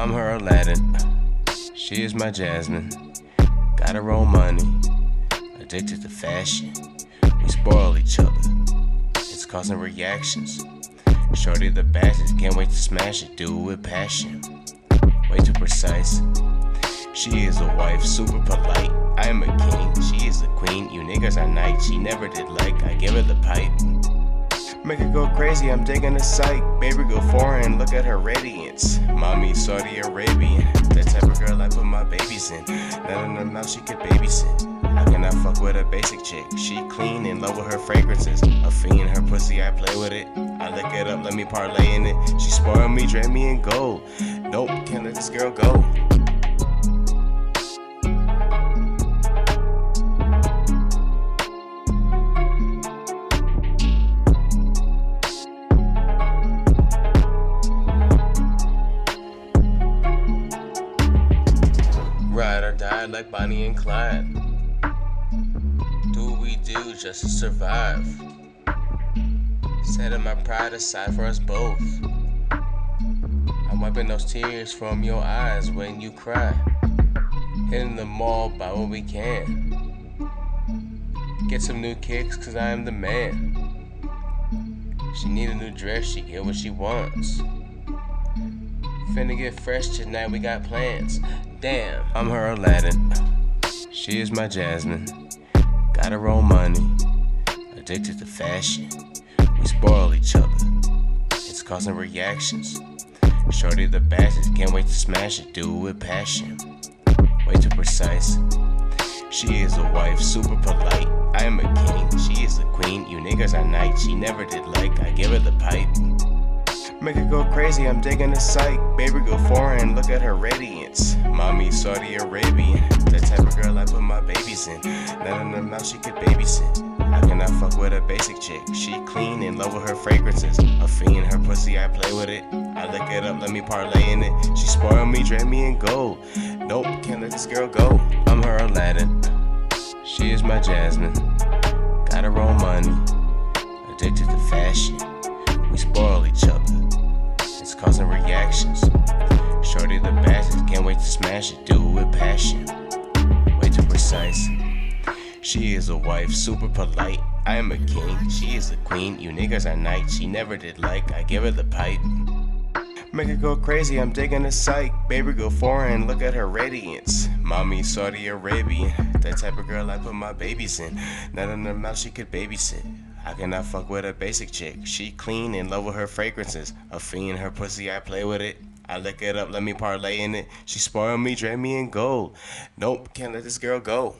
I'm her Aladdin. She is my Jasmine. Gotta roll money. Addicted to fashion. We spoil each other. It's causing reactions. Shorty the baddest, can't wait to smash it. Do it with passion. Way too precise. She is a wife, super polite. I am a king, she is a queen. You niggas are nice, she never did like. I give her the pipe. Make her go crazy, I'm digging the sight. Baby, go foreign, look at her radiance. Mommy, Saudi Arabian. That type of girl I put my babies in. Not in her mouth, she could babysit. I can I fuck with a basic chick? She clean, in love with her fragrances. A fiend, her pussy, I play with it. I lick it up, let me parlay in it. She spoil me, drain me in gold. Nope, can't let this girl go. Ride or die like Bonnie and Clyde. Do we do just to survive. Setting my pride aside for us both. I'm wiping those tears from your eyes when you cry. Hitting the mall, buy what we can. Get some new kicks, cause I am the man. She need a new dress, she get what she wants. Finna get fresh tonight, we got plans. Damn, I'm her Aladdin. She is my Jasmine. Gotta roll money. Addicted to fashion. We spoil each other. It's causing reactions. Shorty the baddest, can't wait to smash it. Do it with passion. Way too precise. She is a wife, super polite. I am a king, she is a queen. You niggas are nice, she never did like. I give her the pipe. Make her go crazy, I'm digging the sight. Baby, go foreign, look at her radiance. Mommy, Saudi Arabian. That type of girl I put my babies in. Not in her mouth, she could babysit. I can I fuck with a basic chick? She clean, in love with her fragrances. A fiend, her pussy, I play with it. I lick it up, let me parlay in it. She spoil me, drain me in gold. Nope, can't let this girl go. I'm her Aladdin. She is my Jasmine. It's causing reactions. Shorty the baddest, can't wait to smash it. Do it with passion. Way too precise. She is a wife, super polite. I am a king, she is a queen. You niggas are nice, she never did like. I give her the pipe. Make her go crazy, I'm digging the sight. Baby, go foreign, look at her radiance. Mommy, Saudi Arabian. That type of girl I put my babies in. Not in her mouth, she could babysit. How cannot fuck with a basic chick? She clean, in love with her fragrances. A fiend, her pussy, I play with it. I lick it up, let me parlay in it. She spoil me, drain me in gold. Nope, can't let this girl go.